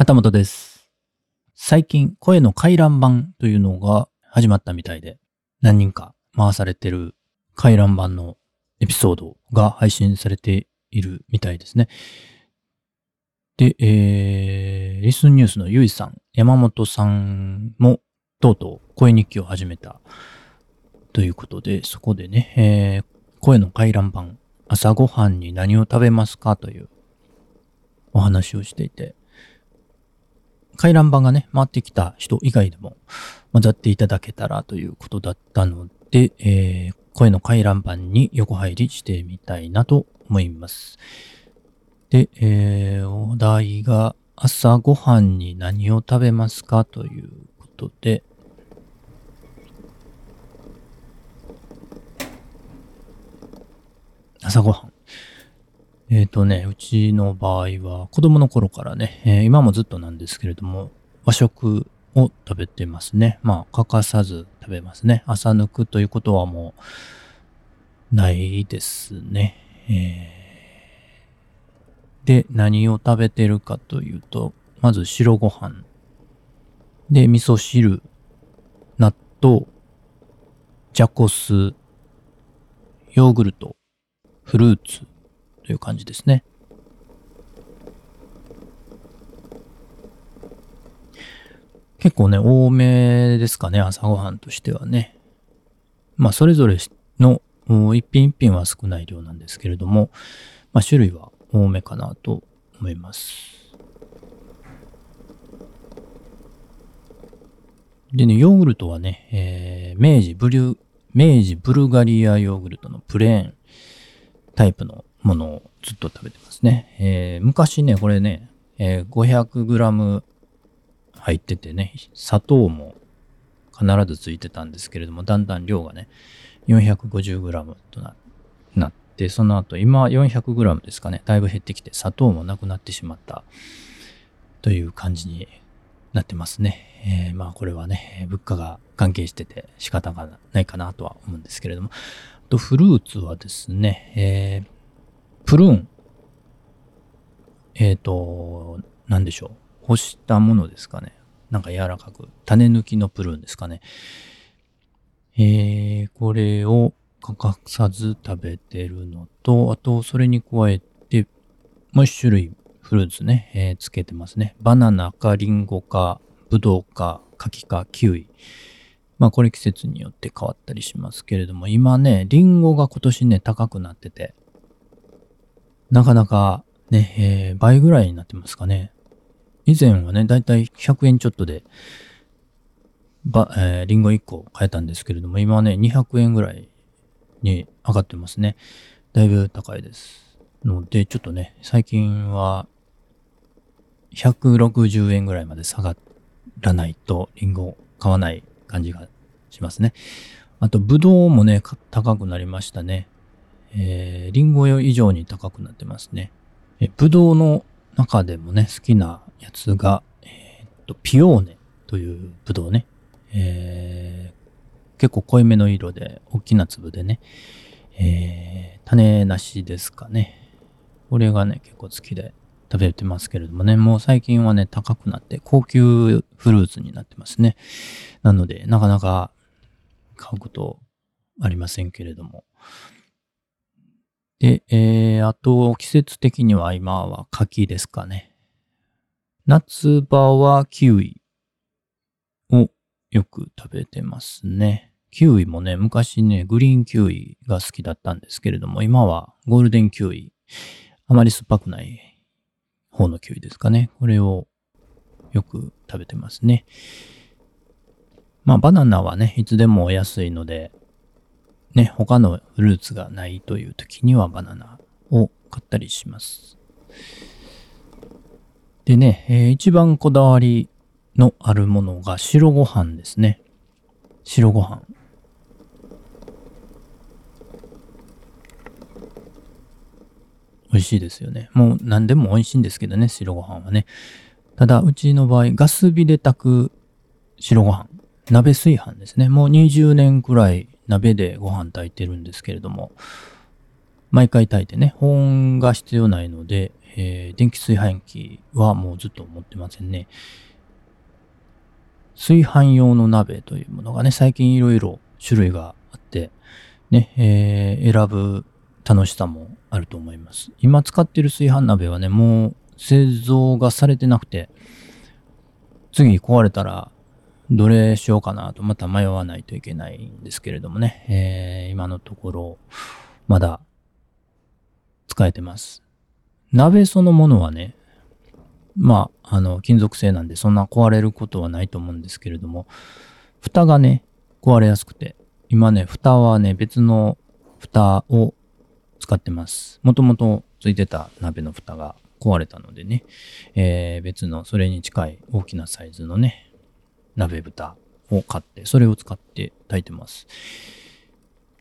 旗本です。最近、声の回覧版というのが始まったみたいで、何人か回されてる回覧版のエピソードが配信されているみたいですね。で、えー、リスンニュースのゆいさん、山本さんも、とうとう声日記を始めたということで、そこでね、えー、声の回覧版、朝ごはんに何を食べますかというお話をしていて、回覧板がね、回ってきた人以外でも混ざっていただけたらということだったので、えー、声の回覧板に横入りしてみたいなと思います。で、えー、お題が朝ごはんに何を食べますかということで、朝ごはん。えっ、とね、うちの場合は子供の頃からね、えー今もずっとなんですけれども、和食を食べてますね。まあ、欠かさず食べますね。朝抜くということはもう、ないですね。えーで、何を食べてるかというと、まず白ご飯。で、味噌汁、納豆、じゃこ酢、ヨーグルト、フルーツ、という感じですね。結構ね、多めですかね、朝ごはんとしてはね。まあ、それぞれの一品一品は少ない量なんですけれども、まあ、種類は多めかなと思います。でね、ヨーグルトはね、えー明治ブリュ、明治ブルガリアヨーグルトのプレーンタイプのものをずっと食べてますね。えー昔ね、これね、えー 500g 入っててね、砂糖も必ずついてたんですけれども、だんだん量がね、450g とななって、その後、今 400g ですかね、だいぶ減ってきて、砂糖もなくなってしまったという感じになってますね。えーまあこれはね、物価が関係してて仕方がないかなとは思うんですけれども、あとフルーツはですね、えープルーン。えっ、と、なんでしょう。干したものですかね。なんか柔らかく。種抜きのプルーンですかね。えー、これを欠かさず食べてるのと、あと、それに加えて、もう一種類フルーツね、えーつけてますね。バナナかリンゴか、ブドウか、柿か、キウイ。まあこれ季節によって変わったりしますけれども、今ね、リンゴが今年ね、高くなってて、なかなかね、えー倍ぐらいになってますかね。以前はね、だいたい100円ちょっとで、ば、えーリンゴ1個買えたんですけれども、今はね、200円ぐらいに上がってますね。だいぶ高いです。ので、ちょっとね、最近は、160円ぐらいまで下がらないと、リンゴ買わない感じがしますね。あと、ブドウもね、高くなりましたね。えー、リンゴ用以上に高くなってますね。え、ブドウの中でもね、好きなやつが、えーっと、ピオーネというブドウね。えー結構濃いめの色で、大きな粒でね、えー種なしですかね。これがね、結構好きで食べてますけれどもね、もう最近はね、高くなって、高級フルーツになってますね。なので、なかなか買うことありませんけれども。で、えー、あと、季節的には今は柿ですかね。夏場はキウイをよく食べてますね。キウイもね、昔ね、グリーンキウイが好きだったんですけれども、今はゴールデンキウイ、あまり酸っぱくない方のキウイですかね。これをよく食べてますね。まあ、バナナはね、いつでも安いので、ね、他のフルーツがないという時にはバナナを買ったりします。でね、えー一番こだわりのあるものが白ご飯ですね。白ご飯。美味しいですよね。もう何でも美味しいんですけどね、白ご飯はね。ただ、うちの場合、ガス火で炊く白ご飯。鍋炊飯ですね。もう20年くらい鍋でご飯炊いてるんですけれども、毎回炊いてね、保温が必要ないので、えー、電気炊飯器はもうずっと持ってませんね。炊飯用の鍋というものがね、最近いろいろ種類があって、ね、えー、選ぶ楽しさもあると思います。今使ってる炊飯鍋はね、もう製造がされてなくて、次壊れたらどれしようかなとまた迷わないといけないんですけれどもね、えー、今のところまだ使えてます。鍋そのものはね、まあ、あの、金属製なんでそんな壊れることはないと思うんですけれども、蓋がね、壊れやすくて、今ね、蓋はね、別の蓋を使ってます。もともとついてた鍋の蓋が壊れたのでね、えー、別のそれに近い大きなサイズのね、鍋蓋を買って、それを使って炊いてます。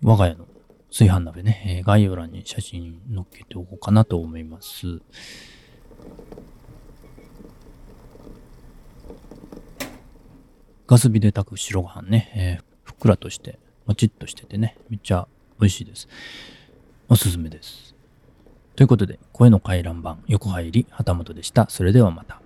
我が家の炊飯鍋ね、えー、概要欄に写真載っけておこうかなと思います。ガス火で炊く白ご飯ね、えー、ふっくらとして、もちっとしててね、めっちゃ美味しいです。おすすめです。ということで、声の回覧板、横入り、旗本でした。それではまた。